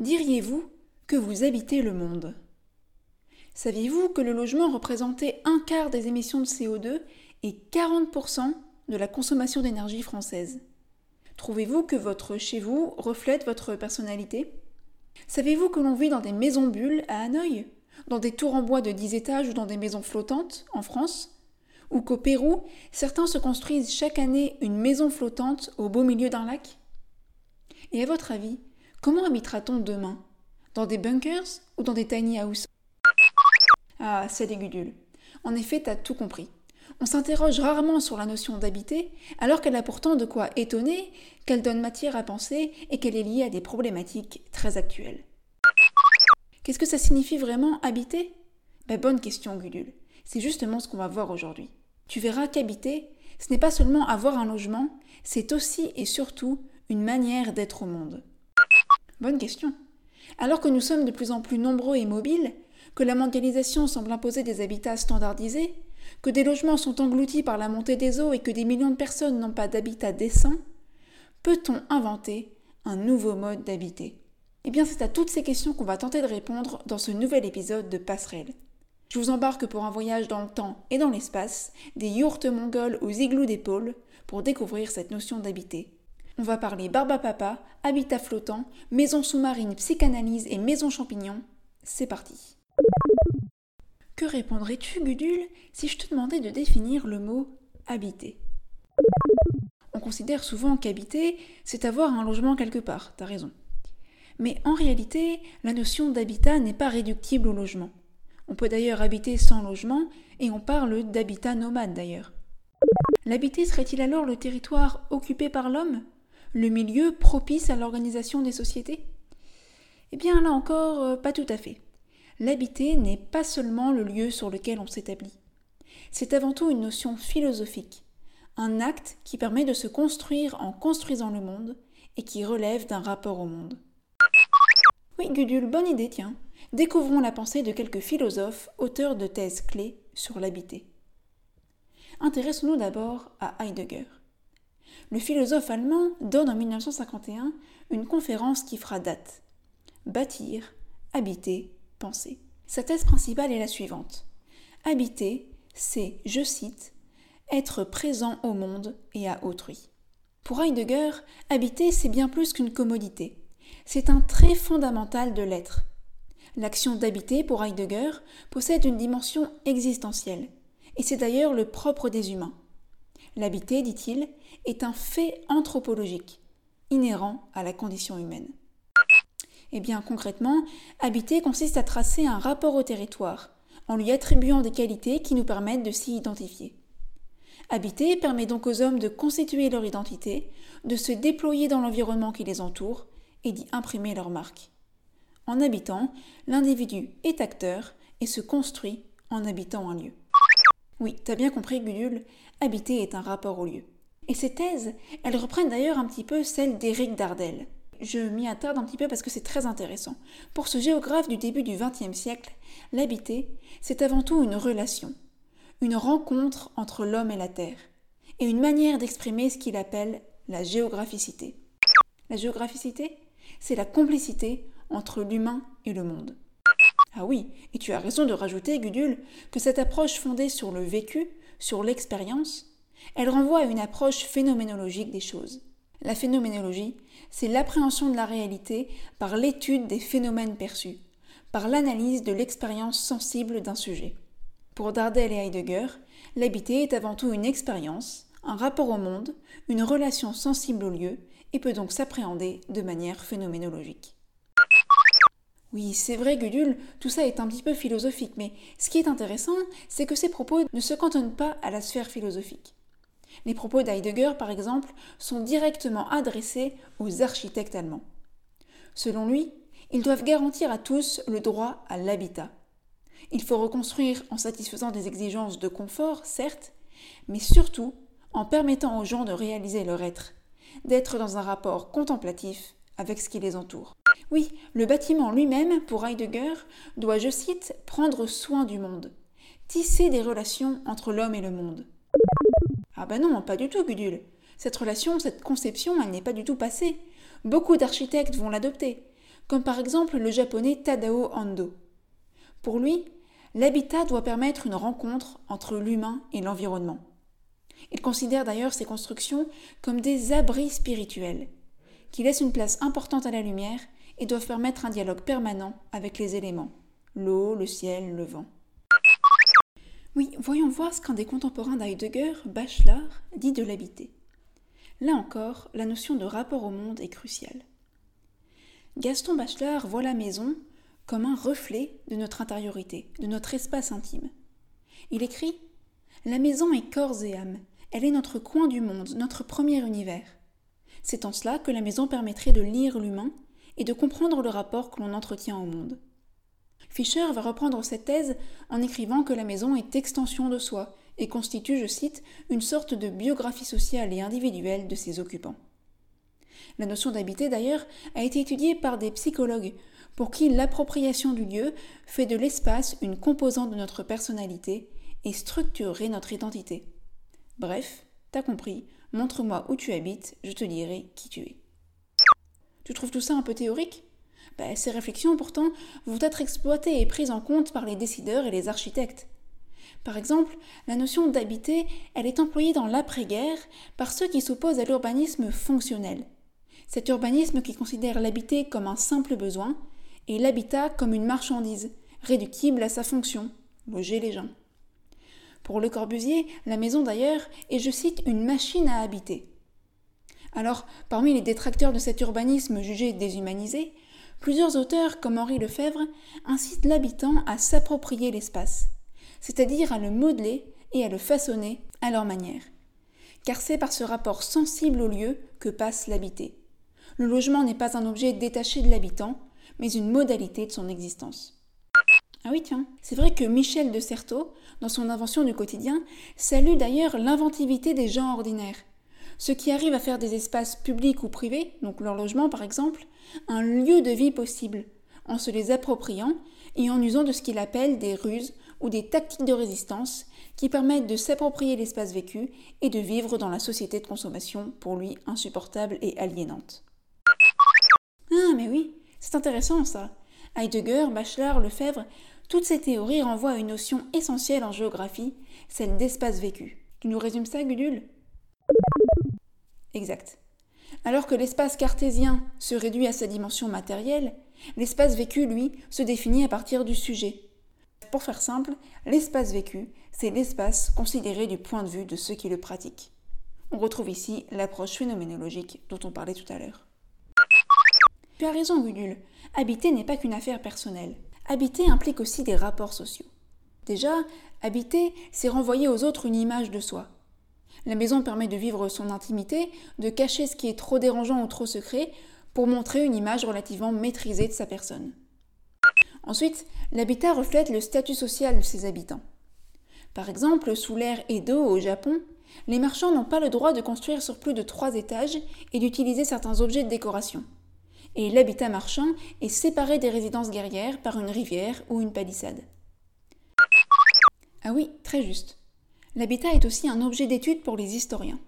Diriez-vous que vous habitez le monde? Saviez-vous que le logement représentait un quart des émissions de CO2 et 40% de la consommation d'énergie française? Trouvez-vous que votre chez vous reflète votre personnalité? Savez-vous que l'on vit dans des maisons bulles à Hanoï Dans des tours en bois de 10 étages ou dans des maisons flottantes en France? Ou qu'au Pérou, certains se construisent chaque année une maison flottante au beau milieu d'un lac? Et à votre avis, comment habitera-t-on demain? Dans des bunkers ou dans des tiny houses? Ah, c'est des gudules. En effet, t'as tout compris. On s'interroge rarement sur la notion d'habiter, alors qu'elle a pourtant de quoi étonner, qu'elle donne matière à penser et qu'elle est liée à des problématiques très actuelles. Qu'est-ce que ça signifie vraiment habiter? Ben, Bonne question, Gudule. C'est justement ce qu'on va voir aujourd'hui. Tu verras qu'habiter, ce n'est pas seulement avoir un logement, c'est aussi et surtout une manière d'être au monde. Bonne question. Alors que nous sommes de plus en plus nombreux et mobiles, que la mondialisation semble imposer des habitats standardisés, que des logements sont engloutis par la montée des eaux et que des millions de personnes n'ont pas d'habitat décent, peut-on inventer un nouveau mode d'habiter? Eh bien, c'est à toutes ces questions qu'on va tenter de répondre dans ce nouvel épisode de Passerelle. Je vous embarque pour un voyage dans le temps et dans l'espace, des yourtes mongols aux igloos des pôles, pour découvrir cette notion d'habiter. On va parler barbe papa, habitat flottant, maison sous-marine, psychanalyse et maison champignon. C'est parti. Que répondrais-tu, Gudule, si je te demandais de définir le mot habiter On considère souvent qu'habiter, c'est avoir un logement quelque part, t'as raison. Mais en réalité, la notion d'habitat n'est pas réductible au logement. On peut d'ailleurs habiter sans logement, et on parle d'habitat nomade d'ailleurs. L'habiter serait-il alors le territoire occupé par l'homme? Le milieu propice à l'organisation des sociétés Eh bien là encore, euh, pas tout à fait l'habiter n'est pas seulement le lieu sur lequel on s'établit. C'est avant tout une notion philosophique, un acte qui permet de se construire en construisant le monde et qui relève d'un rapport au monde. Oui, Gudule, bonne idée, tiens. Découvrons la pensée de quelques philosophes, auteurs de thèses clés sur l'habiter. Intéressons-nous d'abord à Heidegger. Le philosophe allemand donne en 1951 une conférence qui fera date. Bâtir, habiter, sa thèse principale est la suivante. Habiter, c'est, je cite, être présent au monde et à autrui. Pour Heidegger, habiter, c'est bien plus qu'une commodité. C'est un trait fondamental de l'être. L'action d'habiter, pour Heidegger, possède une dimension existentielle, et c'est d'ailleurs le propre des humains. L'habiter, dit-il, est un fait anthropologique, inhérent à la condition humaine. Eh bien, concrètement, habiter consiste à tracer un rapport au territoire, en lui attribuant des qualités qui nous permettent de s'y identifier. Habiter permet donc aux hommes de constituer leur identité, de se déployer dans l'environnement qui les entoure et d'y imprimer leur marque. En habitant, l'individu est acteur et se construit en habitant un lieu. Oui, t'as bien compris, Gudule, habiter est un rapport au lieu. Et ces thèses, elles reprennent d'ailleurs un petit peu celles d'Éric Dardel, je m'y attarde un petit peu parce que c'est très intéressant. Pour ce géographe du début du XXe siècle, l'habiter, c'est avant tout une relation, une rencontre entre l'homme et la terre, et une manière d'exprimer ce qu'il appelle la géographicité. La géographicité, c'est la complicité entre l'humain et le monde. Ah oui, et tu as raison de rajouter, Gudule, que cette approche fondée sur le vécu, sur l'expérience, elle renvoie à une approche phénoménologique des choses. La phénoménologie, c'est l'appréhension de la réalité par l'étude des phénomènes perçus, par l'analyse de l'expérience sensible d'un sujet. Pour Dardel et Heidegger, l'habiter est avant tout une expérience, un rapport au monde, une relation sensible au lieu, et peut donc s'appréhender de manière phénoménologique. Oui, c'est vrai, Gudule, tout ça est un petit peu philosophique, mais ce qui est intéressant, c'est que ces propos ne se cantonnent pas à la sphère philosophique. Les propos d'Heidegger, par exemple, sont directement adressés aux architectes allemands. Selon lui, ils doivent garantir à tous le droit à l'habitat. Il faut reconstruire en satisfaisant des exigences de confort, certes, mais surtout en permettant aux gens de réaliser leur être, d'être dans un rapport contemplatif avec ce qui les entoure. Oui, le bâtiment lui-même, pour Heidegger, doit, je cite, prendre soin du monde, tisser des relations entre l'homme et le monde. Ah ben non, pas du tout, Gudule. Cette relation, cette conception, elle n'est pas du tout passée. Beaucoup d'architectes vont l'adopter. comme par exemple le japonais Tadao Ando. Pour lui, l'habitat doit permettre une rencontre entre l'humain et l'environnement. Il considère d'ailleurs ces constructions comme des abris spirituels, qui laissent une place importante à la lumière et doivent permettre un dialogue permanent avec les éléments, l'eau, le ciel, le vent. Oui, voyons voir ce qu'un des contemporains d'Heidegger, Bachelard, dit de l'habiter. Là encore, la notion de rapport au monde est cruciale. Gaston Bachelard voit la maison comme un reflet de notre intériorité, de notre espace intime. Il écrit La maison est corps et âme, elle est notre coin du monde, notre premier univers. C'est en cela que la maison permettrait de lire l'humain et de comprendre le rapport que l'on entretient au monde. Fischer va reprendre cette thèse en écrivant que la maison est extension de soi et constitue, je cite, une sorte de biographie sociale et individuelle de ses occupants. La notion d'habiter, d'ailleurs, a été étudiée par des psychologues pour qui l'appropriation du lieu fait de l'espace une composante de notre personnalité et structurerait notre identité. Bref, t'as compris, montre-moi où tu habites, je te dirai qui tu es. Tu trouves tout ça un peu théorique? Ben, Ces réflexions, pourtant, vont être exploitées et prises en compte par les décideurs et les architectes. Par exemple, la notion d'habiter, elle est employée dans l'après-guerre par ceux qui s'opposent à l'urbanisme fonctionnel. Cet urbanisme qui considère l'habiter comme un simple besoin et l'habitat comme une marchandise, réductible à sa fonction, loger les gens. Pour Le Corbusier, la maison d'ailleurs est, je cite, une machine à habiter. Alors, parmi les détracteurs de cet urbanisme jugé déshumanisé, plusieurs auteurs, comme Henri Lefebvre, incitent l'habitant à s'approprier l'espace, c'est-à-dire à le modeler et à le façonner à leur manière. Car c'est par ce rapport sensible au lieu que passe l'habité. Le logement n'est pas un objet détaché de l'habitant, mais une modalité de son existence. Ah oui, tiens, c'est vrai que Michel de Certeau, dans son invention du quotidien, salue d'ailleurs l'inventivité des gens ordinaires. Ceux qui arrivent à faire des espaces publics ou privés, donc leur logement par exemple, un lieu de vie possible, en se les appropriant et en usant de ce qu'il appelle des ruses ou des tactiques de résistance qui permettent de s'approprier l'espace vécu et de vivre dans la société de consommation pour lui insupportable et aliénante. Ah mais oui, c'est intéressant ça. Heidegger, Bachelard, Lefebvre, toutes ces théories renvoient à une notion essentielle en géographie, celle d'espace vécu. Tu nous résumes ça, Gudule? Exact. Alors que l'espace cartésien se réduit à sa dimension matérielle, l'espace vécu, lui, se définit à partir du sujet. Pour faire simple, l'espace vécu, c'est l'espace considéré du point de vue de ceux qui le pratiquent. On retrouve ici l'approche phénoménologique dont on parlait tout à l'heure. Tu as raison, Gudule. Habiter n'est pas qu'une affaire personnelle. Habiter implique aussi des rapports sociaux. Déjà, habiter, c'est renvoyer aux autres une image de soi. La maison permet de vivre son intimité, de cacher ce qui est trop dérangeant ou trop secret, pour montrer une image relativement maîtrisée de sa personne. Ensuite, l'habitat reflète le statut social de ses habitants. Par exemple, sous l'ère Edo au Japon, les marchands n'ont pas le droit de construire sur plus de trois étages et d'utiliser certains objets de décoration et l'habitat marchand est séparé des résidences guerrières par une rivière ou une palissade. Ah oui, très juste. L'habitat est aussi un objet d'étude pour les historiens.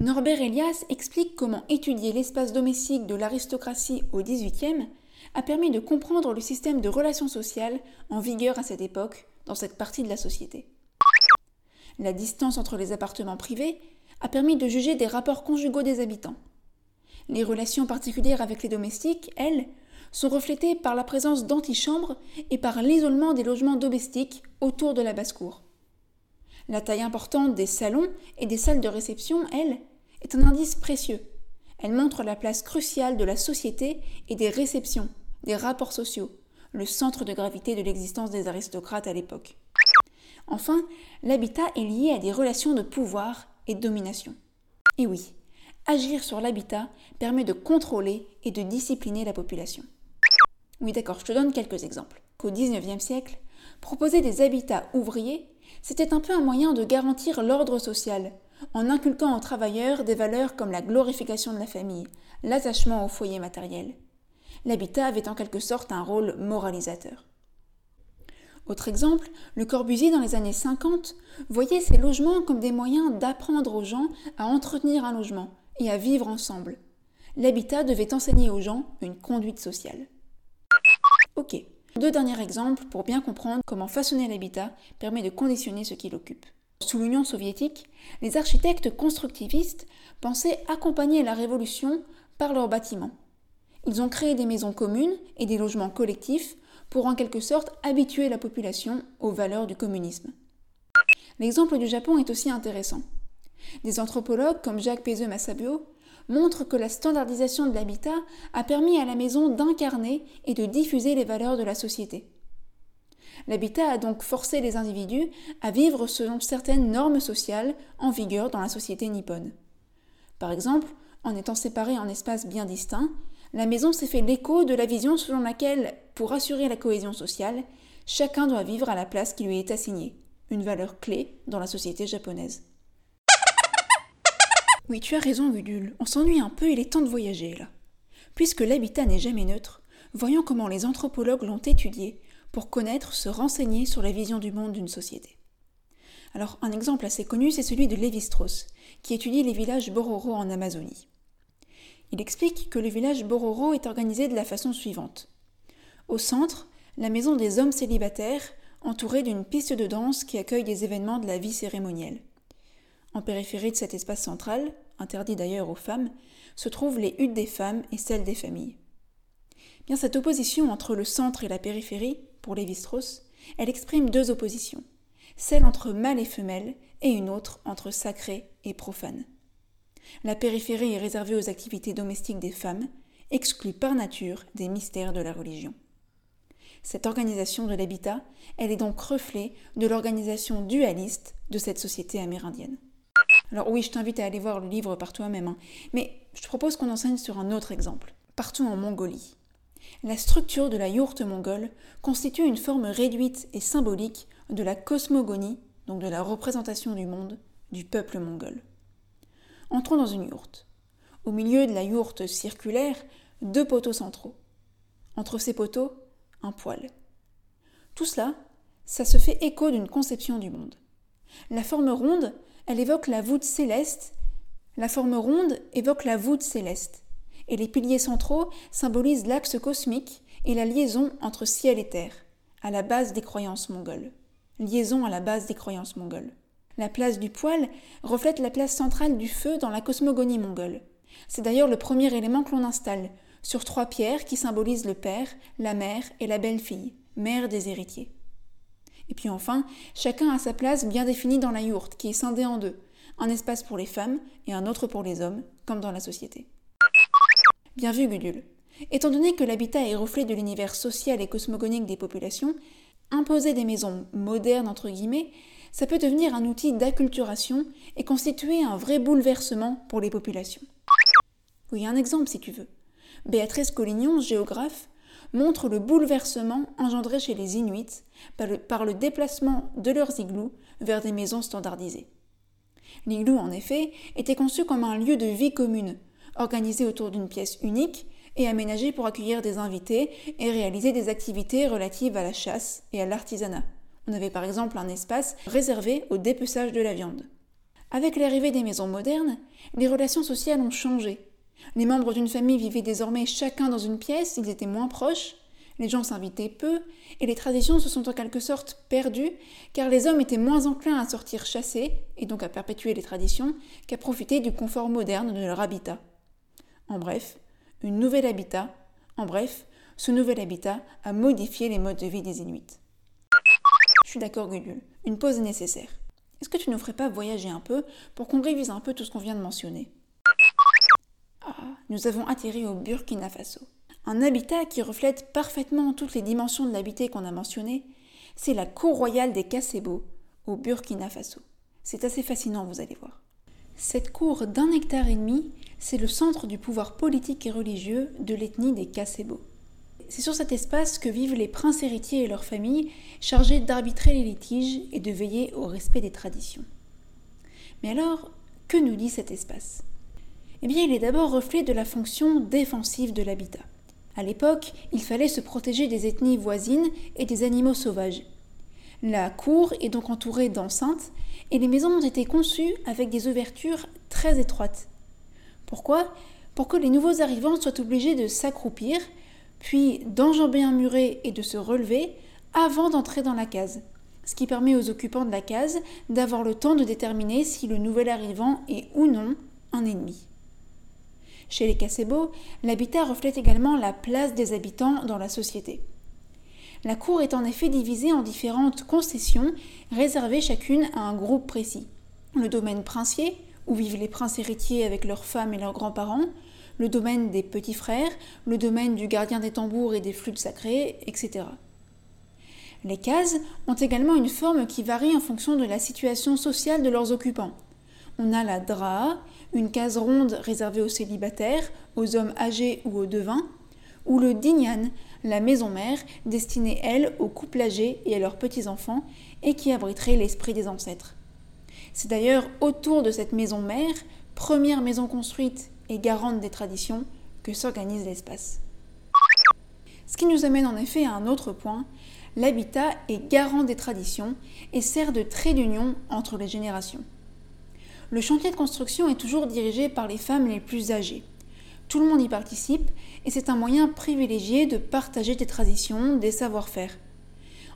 Norbert Elias explique comment étudier l'espace domestique de l'aristocratie au XVIIIe a permis de comprendre le système de relations sociales en vigueur à cette époque dans cette partie de la société. La distance entre les appartements privés a permis de juger des rapports conjugaux des habitants, les relations particulières avec les domestiques, elles, sont reflétées par la présence d'antichambres et par l'isolement des logements domestiques autour de la basse-cour. La taille importante des salons et des salles de réception, elle, est un indice précieux. Elle montre la place cruciale de la société et des réceptions, des rapports sociaux, le centre de gravité de l'existence des aristocrates à l'époque. Enfin, l'habitat est lié à des relations de pouvoir et de domination. Et oui, agir sur l'habitat permet de contrôler et de discipliner la population. Oui d'accord, je te donne quelques exemples. Qu'au XIXe siècle, proposer des habitats ouvriers, c'était un peu un moyen de garantir l'ordre social, en inculquant aux travailleurs des valeurs comme la glorification de la famille, l'attachement au foyer matériel. L'habitat avait en quelque sorte un rôle moralisateur. Autre exemple, le Corbusier dans les années 50 voyait ces logements comme des moyens d'apprendre aux gens à entretenir un logement, et à vivre ensemble. L'habitat devait enseigner aux gens une conduite sociale. Deux derniers exemples pour bien comprendre comment façonner l'habitat permet de conditionner ce qui l'occupe. Sous l'Union soviétique, les architectes constructivistes pensaient accompagner la révolution par leurs bâtiments. Ils ont créé des maisons communes et des logements collectifs pour en quelque sorte habituer la population aux valeurs du communisme. L'exemple du Japon est aussi intéressant. Des anthropologues comme Jacques Pézeux Massabio montrent que la standardisation de l'habitat a permis à la maison d'incarner et de diffuser les valeurs de la société. L'habitat a donc forcé les individus à vivre selon certaines normes sociales en vigueur dans la société nippone. Par exemple, en étant séparés en espaces bien distincts, la maison s'est fait l'écho de la vision selon laquelle, pour assurer la cohésion sociale, chacun doit vivre à la place qui lui est assignée, une valeur clé dans la société japonaise. Oui, tu as raison, Gudule, on s'ennuie un peu, il est temps de voyager là. Puisque l'habitat n'est jamais neutre, voyons comment les anthropologues l'ont étudié pour connaître, se renseigner sur la vision du monde d'une société. Alors, un exemple assez connu, c'est celui de Lévi-Strauss, qui étudie les villages Bororo en Amazonie. Il explique que le village Bororo est organisé de la façon suivante. Au centre, la maison des hommes célibataires, entourée d'une piste de danse qui accueille des événements de la vie cérémonielle. En périphérie de cet espace central, interdit d'ailleurs aux femmes, se trouvent les huttes des femmes et celles des familles. Bien cette opposition entre le centre et la périphérie, pour Lévi-Strauss, elle exprime deux oppositions, celle entre mâle et femelle et une autre entre sacré et profane. La périphérie est réservée aux activités domestiques des femmes, exclue par nature des mystères de la religion. Cette organisation de l'habitat, elle est donc reflet de l'organisation dualiste de cette société amérindienne. Alors oui, je t'invite à aller voir le livre par toi-même, hein, mais je te propose qu'on enseigne sur un autre exemple, partout en Mongolie. La structure de la yourte mongole constitue une forme réduite et symbolique de la cosmogonie, donc de la représentation du monde, du peuple mongol. Entrons dans une yourte. Au milieu de la yourte circulaire, deux poteaux centraux. Entre ces poteaux, un poêle. Tout cela, ça se fait écho d'une conception du monde. La forme ronde, elle évoque la voûte céleste. La forme ronde évoque la voûte céleste. Et les piliers centraux symbolisent l'axe cosmique et la liaison entre ciel et terre, à la base des croyances mongoles. Liaison à la base des croyances mongoles. La place du poêle reflète la place centrale du feu dans la cosmogonie mongole. C'est d'ailleurs le premier élément que l'on installe, sur trois pierres qui symbolisent le père, la mère et la belle-fille, mère des héritiers. Et puis enfin, chacun a sa place bien définie dans la yourte, qui est scindée en deux, un espace pour les femmes et un autre pour les hommes, comme dans la société. Bien vu, Gudule. Étant donné que l'habitat est reflet de l'univers social et cosmogonique des populations, imposer des maisons modernes entre guillemets ça peut devenir un outil d'acculturation et constituer un vrai bouleversement pour les populations. Oui, un exemple si tu veux. Béatrice Collignon, géographe, montre le bouleversement engendré chez les Inuits par le, déplacement de leurs igloos vers des maisons standardisées. L'igloo, en effet, était conçu comme un lieu de vie commune, organisé autour d'une pièce unique et aménagé pour accueillir des invités et réaliser des activités relatives à la chasse et à l'artisanat. On avait par exemple un espace réservé au dépeçage de la viande. Avec l'arrivée des maisons modernes, les relations sociales ont changé. Les membres d'une famille vivaient désormais chacun dans une pièce, ils étaient moins proches, les gens s'invitaient peu, et les traditions se sont en quelque sorte perdues, car les hommes étaient moins enclins à sortir chasser, et donc à perpétuer les traditions, qu'à profiter du confort moderne de leur habitat. En bref, une nouvelle habitat, en bref, ce nouvel habitat a modifié les modes de vie des Inuits d'accord, Gulul. Une pause est nécessaire. Est-ce que tu nous ferais pas voyager un peu pour qu'on révise un peu tout ce qu'on vient de mentionner? Nous avons atterri au Burkina Faso. Un habitat qui reflète parfaitement toutes les dimensions de l'habité qu'on a mentionné, c'est la cour royale des Kasebo au Burkina Faso. C'est assez fascinant, vous allez voir. Cette cour d'un hectare et demi, c'est le centre du pouvoir politique et religieux de l'ethnie des Kasebo. C'est sur cet espace que vivent les princes héritiers et leurs familles, chargés d'arbitrer les litiges et de veiller au respect des traditions. Mais alors, que nous dit cet espace? Eh bien, il est d'abord reflet de la fonction défensive de l'habitat. À l'époque, il fallait se protéger des ethnies voisines et des animaux sauvages. La cour est donc entourée d'enceintes et les maisons ont été conçues avec des ouvertures très étroites. Pourquoi? Pour que les nouveaux arrivants soient obligés de s'accroupir puis d'enjamber un muret et de se relever avant d'entrer dans la case, ce qui permet aux occupants de la case d'avoir le temps de déterminer si le nouvel arrivant est ou non un ennemi. Chez les Casebo, l'habitat reflète également la place des habitants dans la société. La cour est en effet divisée en différentes concessions réservées chacune à un groupe précis. Le domaine princier, où vivent les princes héritiers avec leurs femmes et leurs grands-parents, le domaine des petits frères, le domaine du gardien des tambours et des flûtes sacrées, etc. Les cases ont également une forme qui varie en fonction de la situation sociale de leurs occupants. On a la draa, une case ronde réservée aux célibataires, aux hommes âgés ou aux devins, ou le dignan, la maison mère, destinée, elle, aux couples âgés et à leurs petits-enfants, et qui abriterait l'esprit des ancêtres. C'est d'ailleurs autour de cette maison mère, première maison construite et garante des traditions, que s'organise l'espace. Ce qui nous amène en effet à un autre point, l'habitat est garant des traditions et sert de trait d'union entre les générations. Le chantier de construction est toujours dirigé par les femmes les plus âgées. Tout le monde y participe et c'est un moyen privilégié de partager des traditions, des savoir-faire.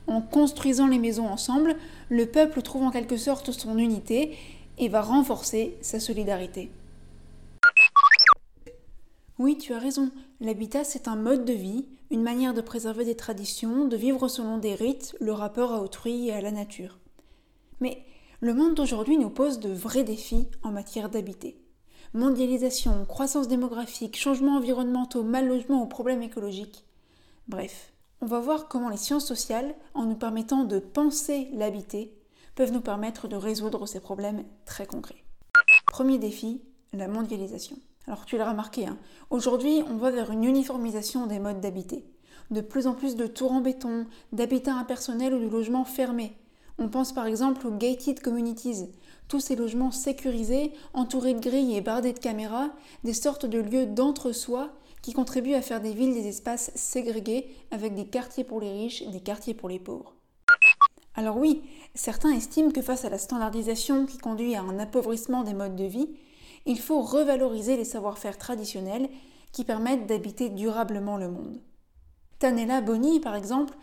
En construisant les maisons ensemble, le peuple trouve en quelque sorte son unité et va renforcer sa solidarité. Oui, tu as raison, l'habitat c'est un mode de vie, une manière de préserver des traditions, de vivre selon des rites, le rapport à autrui et à la nature. Mais le monde d'aujourd'hui nous pose de vrais défis en matière d'habiter. Mondialisation, croissance démographique, changements environnementaux, mal logement ou problèmes écologiques. Bref, on va voir comment les sciences sociales, en nous permettant de penser l'habiter, peuvent nous permettre de résoudre ces problèmes très concrets. Premier défi, la mondialisation. Alors tu l'as remarqué, hein, aujourd'hui on va vers une uniformisation des modes d'habiter. De plus en plus de tours en béton, d'habitats impersonnels ou de logements fermés, on pense par exemple aux gated communities, tous ces logements sécurisés, entourés de grilles et bardés de caméras, des sortes de lieux d'entre-soi qui contribuent à faire des villes des espaces ségrégés avec des quartiers pour les riches des quartiers pour les pauvres. Alors oui, certains estiment que face à la standardisation qui conduit à un appauvrissement des modes de vie, il faut revaloriser les savoir-faire traditionnels qui permettent d'habiter durablement le monde. Tanella Boni, par exemple,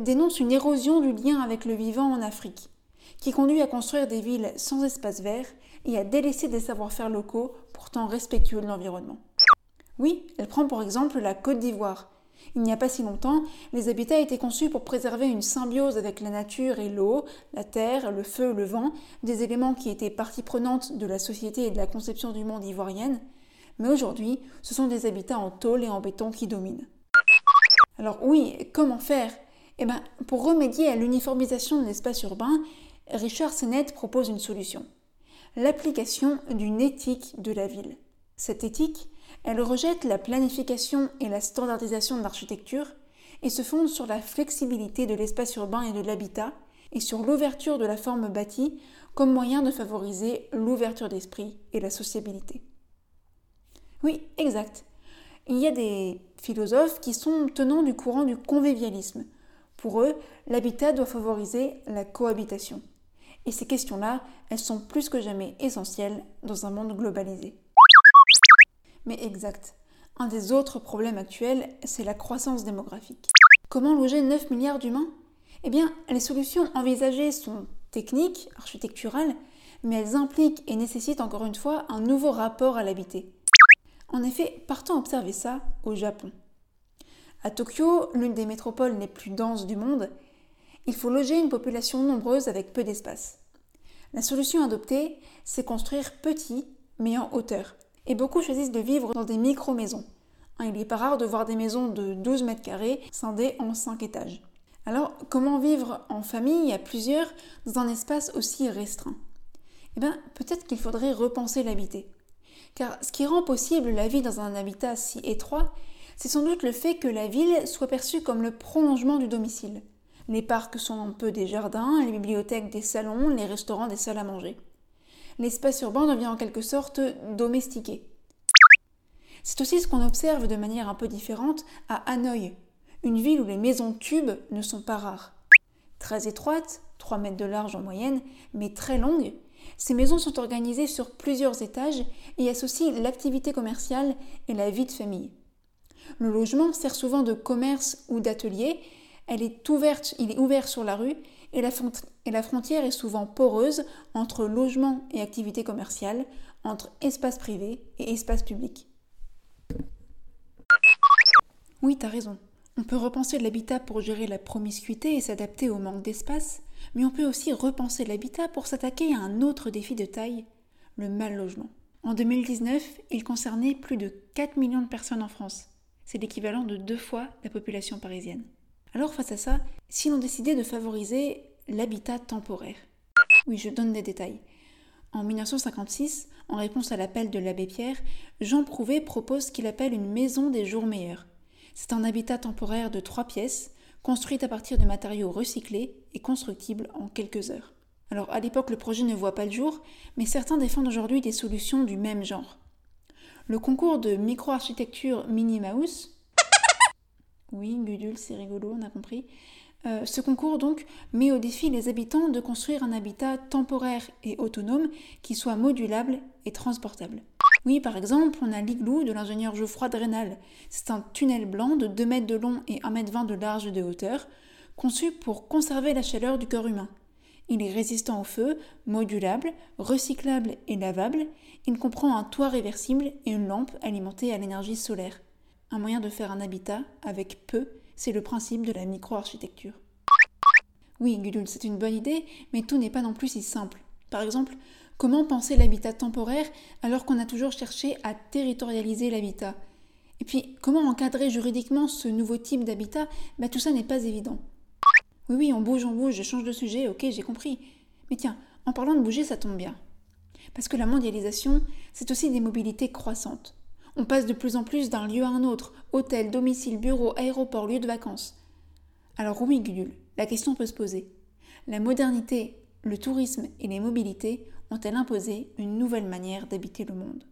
dénonce une érosion du lien avec le vivant en Afrique, qui conduit à construire des villes sans espace vert et à délaisser des savoir-faire locaux pourtant respectueux de l'environnement. Oui, elle prend pour exemple la Côte d'Ivoire. Il n'y a pas si longtemps, les habitats étaient conçus pour préserver une symbiose avec la nature et l'eau, la terre, le feu, le vent, des éléments qui étaient partie prenante de la société et de la conception du monde ivoirienne. Mais aujourd'hui, ce sont des habitats en tôle et en béton qui dominent. Alors oui, comment faire? Eh ben, pour remédier à l'uniformisation de l'espace urbain, Richard Sennett propose une solution l'application d'une éthique de la ville. Cette éthique, elle rejette la planification et la standardisation de l'architecture et se fonde sur la flexibilité de l'espace urbain et de l'habitat et sur l'ouverture de la forme bâtie comme moyen de favoriser l'ouverture d'esprit et la sociabilité. Oui, exact. Il y a des philosophes qui sont tenants du courant du convivialisme, pour eux, l'habitat doit favoriser la cohabitation. Et ces questions-là, elles sont plus que jamais essentielles dans un monde globalisé. Mais exact. Un des autres problèmes actuels, c'est la croissance démographique. Comment loger 9 milliards d'humains? Eh bien, les solutions envisagées sont techniques, architecturales, mais elles impliquent et nécessitent encore une fois un nouveau rapport à l'habiter. En effet, partons observer ça au Japon. À Tokyo, l'une des métropoles les plus denses du monde, il faut loger une population nombreuse avec peu d'espace. La solution adoptée, c'est construire petit mais en hauteur. Et beaucoup choisissent de vivre dans des micro-maisons. Hein, il n'est pas rare de voir des maisons de 12 mètres carrés scindées en 5 étages. Alors, comment vivre en famille à plusieurs dans un espace aussi restreint? Eh bien, peut-être qu'il faudrait repenser l'habiter. Car ce qui rend possible la vie dans un habitat si étroit, c'est sans doute le fait que la ville soit perçue comme le prolongement du domicile. Les parcs sont un peu des jardins, les bibliothèques des salons, les restaurants des salles à manger. L'espace urbain devient en quelque sorte domestiqué. C'est aussi ce qu'on observe de manière un peu différente à Hanoï, une ville où les maisons tubes ne sont pas rares. Très étroites, 3 mètres de large en moyenne, mais très longues, ces maisons sont organisées sur plusieurs étages et associent l'activité commerciale et la vie de famille. Le logement sert souvent de commerce ou d'atelier, elle est ouverte, il est ouvert sur la rue et la, frontière est souvent poreuse entre logement et activité commerciale, entre espace privé et espace public. Oui, t'as raison. On peut repenser l'habitat pour gérer la promiscuité et s'adapter au manque d'espace, mais on peut aussi repenser l'habitat pour s'attaquer à un autre défi de taille, le mal logement. En 2019, il concernait plus de 4 millions de personnes en France. C'est l'équivalent de deux fois la population parisienne. Alors face à ça, si l'on décidait de favoriser l'habitat temporaire? Oui, je donne des détails. En 1956, en réponse à l'appel de l'abbé Pierre, Jean Prouvé propose ce qu'il appelle une maison des jours meilleurs. C'est un habitat temporaire de trois pièces, construit à partir de matériaux recyclés et constructible en quelques heures. Alors à l'époque, le projet ne voit pas le jour, mais certains défendent aujourd'hui des solutions du même genre. Le concours de micro-architecture Minnie Mouse, oui, Gudule, c'est rigolo, on a compris. Euh, ce concours donc met au défi les habitants de construire un habitat temporaire et autonome qui soit modulable et transportable. Oui, par exemple, on a l'igloo de l'ingénieur Geoffroy Drenal. C'est un tunnel blanc de 2 mètres de long et 1 mètre 20 de large de hauteur, conçu pour conserver la chaleur du corps humain. Il est résistant au feu, modulable, recyclable et lavable. Il comprend un toit réversible et une lampe alimentée à l'énergie solaire. Un moyen de faire un habitat avec peu, c'est le principe de la micro-architecture. Oui, Gudul, c'est une bonne idée, mais tout n'est pas non plus si simple. Par exemple, Comment penser l'habitat temporaire alors qu'on a toujours cherché à territorialiser l'habitat? Et puis, comment encadrer juridiquement ce nouveau type d'habitat? Bah, Tout ça n'est pas évident. Oui, oui, on bouge, on bouge, je change de sujet, ok, j'ai compris. Mais tiens, en parlant de bouger, ça tombe bien. Parce que la mondialisation, c'est aussi des mobilités croissantes. On passe de plus en plus d'un lieu à un autre, hôtel, domicile, bureau, aéroport, lieu de vacances. Alors oui, Gudule, la question peut se poser. La modernité, le tourisme et les mobilités ont-elles imposé une nouvelle manière d'habiter le monde?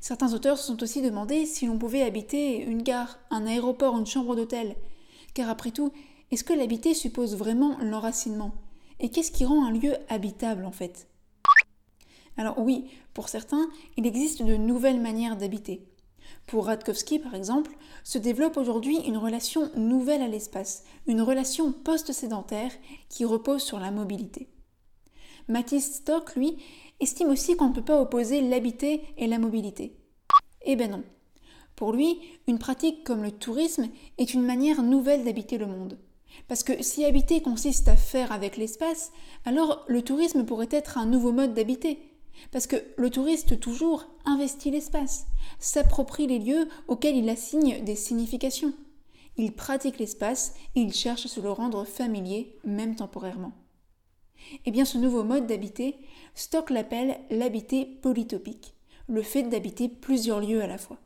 Certains auteurs se sont aussi demandé si l'on pouvait habiter une gare, un aéroport, une chambre d'hôtel. Car après tout, est-ce que l'habiter suppose vraiment l'enracinement? Et qu'est-ce qui rend un lieu habitable en fait? Alors oui, pour certains, il existe de nouvelles manières d'habiter. Pour Radkowski, par exemple, se développe aujourd'hui une relation nouvelle à l'espace, une relation post-sédentaire qui repose sur la mobilité. Mathis Stock, lui, estime aussi qu'on ne peut pas opposer l'habiter et la mobilité. Eh ben non. Pour lui, une pratique comme le tourisme est une manière nouvelle d'habiter le monde. Parce que si habiter consiste à faire avec l'espace, alors le tourisme pourrait être un nouveau mode d'habiter. Parce que le touriste toujours investit l'espace, s'approprie les lieux auxquels il assigne des significations. Il pratique l'espace et il cherche à se le rendre familier, même temporairement. Eh bien, ce nouveau mode d'habiter, Stock l'appelle l'habiter polytopique, le fait d'habiter plusieurs lieux à la fois.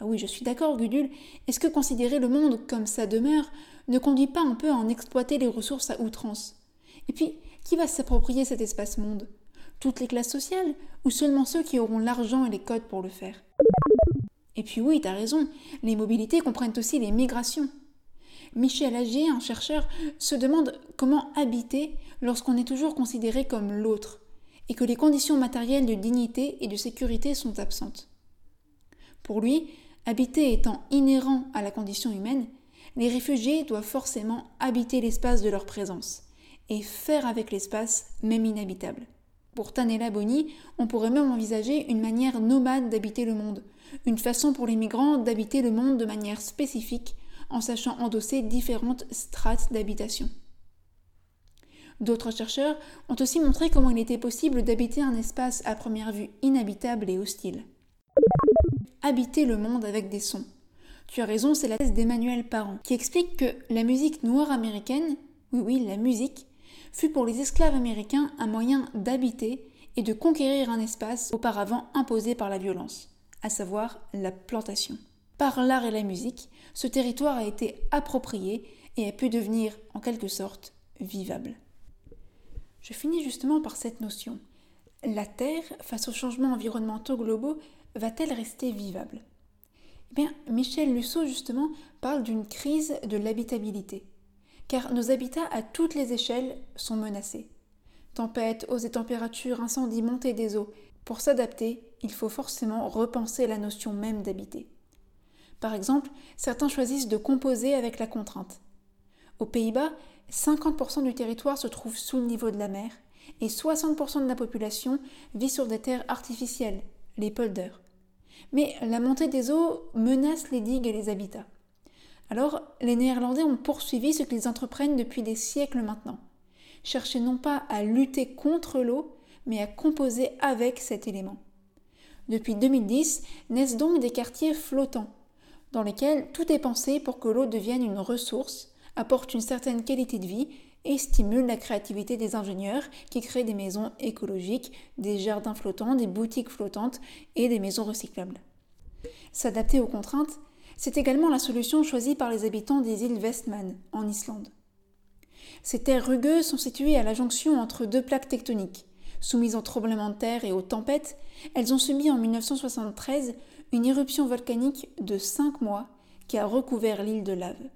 Ah oui, je suis d'accord, Gudule. Est-ce que considérer le monde comme sa demeure ne conduit pas un peu à en exploiter les ressources à outrance? Et puis, qui va s'approprier cet espace-monde Toutes les classes sociales ou seulement ceux qui auront l'argent et les codes pour le faire? Et puis oui, t'as raison, les mobilités comprennent aussi les migrations. Michel Agier, un chercheur, se demande comment habiter lorsqu'on est toujours considéré comme l'autre et que les conditions matérielles de dignité et de sécurité sont absentes. Pour lui, habiter étant inhérent à la condition humaine, les réfugiés doivent forcément habiter l'espace de leur présence et faire avec l'espace même inhabitable. Pour Tanella Boni, on pourrait même envisager une manière nomade d'habiter le monde, une façon pour les migrants d'habiter le monde de manière spécifique en sachant endosser différentes strates d'habitation. D'autres chercheurs ont aussi montré comment il était possible d'habiter un espace à première vue inhabitable et hostile. Habiter le monde avec des sons. Tu as raison, c'est la thèse d'Emmanuel Parent, qui explique que la musique noire américaine, oui oui, la musique, fut pour les esclaves américains un moyen d'habiter et de conquérir un espace auparavant imposé par la violence, à savoir la plantation. Par l'art et la musique, ce territoire a été approprié et a pu devenir, en quelque sorte, vivable. Je finis justement par cette notion. La Terre, face aux changements environnementaux globaux, va-t-elle rester vivable? Eh bien, Michel Lusseau, justement, parle d'une crise de l'habitabilité. Car nos habitats à toutes les échelles sont menacés. Tempêtes, hausses et températures, incendies, montée des eaux. Pour s'adapter, il faut forcément repenser la notion même d'habiter. Par exemple, certains choisissent de composer avec la contrainte. Aux Pays-Bas, 50% du territoire se trouve sous le niveau de la mer et 60% de la population vit sur des terres artificielles, les polders. Mais la montée des eaux menace les digues et les habitats. Alors, les Néerlandais ont poursuivi ce qu'ils entreprennent depuis des siècles maintenant. Chercher non pas à lutter contre l'eau, mais à composer avec cet élément. Depuis 2010, naissent donc des quartiers flottants, dans lesquels tout est pensé pour que l'eau devienne une ressource, apporte une certaine qualité de vie et stimule la créativité des ingénieurs qui créent des maisons écologiques, des jardins flottants, des boutiques flottantes et des maisons recyclables. S'adapter aux contraintes, c'est également la solution choisie par les habitants des îles Westman, en Islande. Ces terres rugueuses sont situées à la jonction entre deux plaques tectoniques. Soumises aux tremblements de terre et aux tempêtes, elles ont subi en 1973 une éruption volcanique de 5 mois qui a recouvert l'île de lave.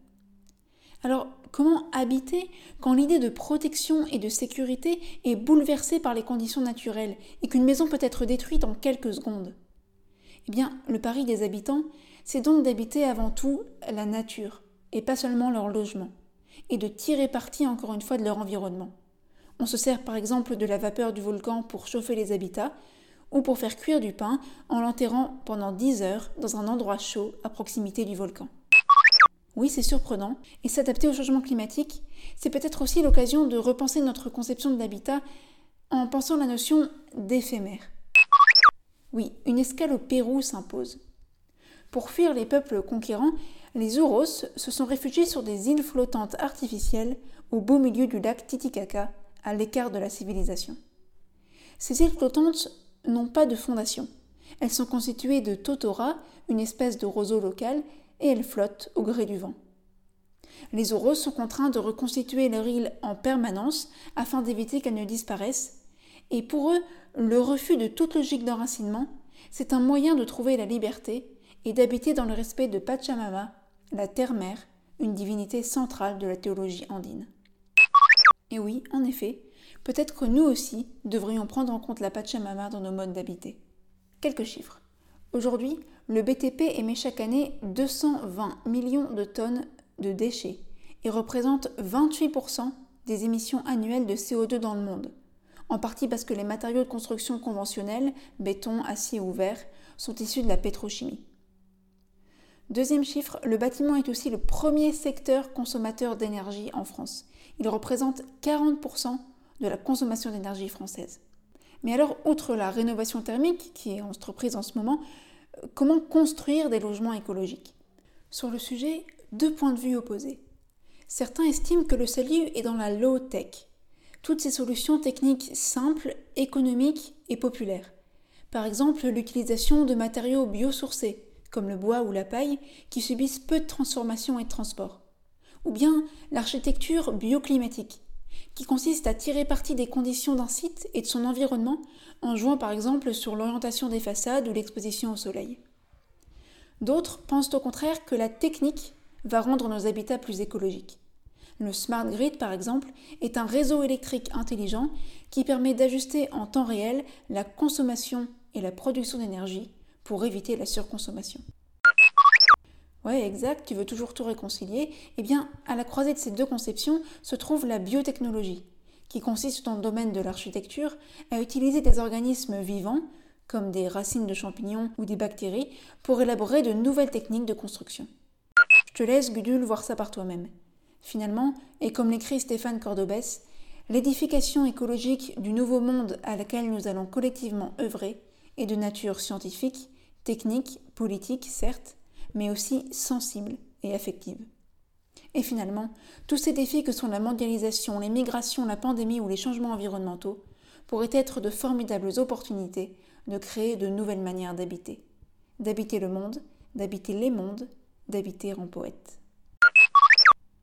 Alors, comment habiter quand l'idée de protection et de sécurité est bouleversée par les conditions naturelles et qu'une maison peut être détruite en quelques secondes? Eh bien, le pari des habitants, c'est donc d'habiter avant tout la nature, et pas seulement leur logement, et de tirer parti encore une fois de leur environnement. On se sert par exemple de la vapeur du volcan pour chauffer les habitats, ou pour faire cuire du pain en l'enterrant pendant 10 heures dans un endroit chaud à proximité du volcan. Oui, c'est surprenant, et s'adapter au changement climatique, c'est peut-être aussi l'occasion de repenser notre conception de l'habitat en pensant la notion d'éphémère. Oui, une escale au Pérou s'impose. Pour fuir les peuples conquérants, les Ouros se sont réfugiés sur des îles flottantes artificielles au beau milieu du lac Titicaca, à l'écart de la civilisation. Ces îles flottantes n'ont pas de fondation. Elles sont constituées de totora, une espèce de roseau local, et elles flottent au gré du vent. Les Ouros sont contraints de reconstituer leur île en permanence afin d'éviter qu'elle ne disparaisse, et pour eux, le refus de toute logique d'enracinement, c'est un moyen de trouver la liberté et d'habiter dans le respect de Pachamama, la terre-mère, une divinité centrale de la théologie andine. Et oui, en effet, peut-être que nous aussi devrions prendre en compte la Pachamama dans nos modes d'habiter. Quelques chiffres. Aujourd'hui, le BTP émet chaque année 220 millions de tonnes de déchets et représente 28% des émissions annuelles de CO2 dans le monde, en partie parce que les matériaux de construction conventionnels, béton, acier ou verre, sont issus de la pétrochimie. Deuxième chiffre, le bâtiment est aussi le premier secteur consommateur d'énergie en France. Il représente 40% de la consommation d'énergie française. Mais alors, outre la rénovation thermique qui est entreprise en ce moment, comment construire des logements écologiques Sur le sujet, deux points de vue opposés. Certains estiment que le salut est dans la low-tech, toutes ces solutions techniques simples, économiques et populaires. Par exemple, l'utilisation de matériaux biosourcés, comme le bois ou la paille, qui subissent peu de transformation et de transport. Ou bien l'architecture bioclimatique, qui consiste à tirer parti des conditions d'un site et de son environnement en jouant par exemple sur l'orientation des façades ou l'exposition au soleil. D'autres pensent au contraire que la technique va rendre nos habitats plus écologiques. Le Smart Grid, par exemple, est un réseau électrique intelligent qui permet d'ajuster en temps réel la consommation et la production d'énergie pour éviter la surconsommation. Ouais, exact, tu veux toujours tout réconcilier. Eh bien, à la croisée de ces deux conceptions se trouve la biotechnologie, qui consiste dans le domaine de l'architecture à utiliser des organismes vivants, comme des racines de champignons ou des bactéries, pour élaborer de nouvelles techniques de construction. Je te laisse, Gudule, voir ça par toi-même. Finalement, et comme l'écrit Stéphane Cordobès, l'édification écologique du nouveau monde à laquelle nous allons collectivement œuvrer est de nature scientifique, technique, politique, certes, mais aussi sensible et affective. Et finalement, tous ces défis que sont la mondialisation, les migrations, la pandémie ou les changements environnementaux pourraient être de formidables opportunités de créer de nouvelles manières d'habiter. D'habiter le monde, d'habiter les mondes, d'habiter en poète.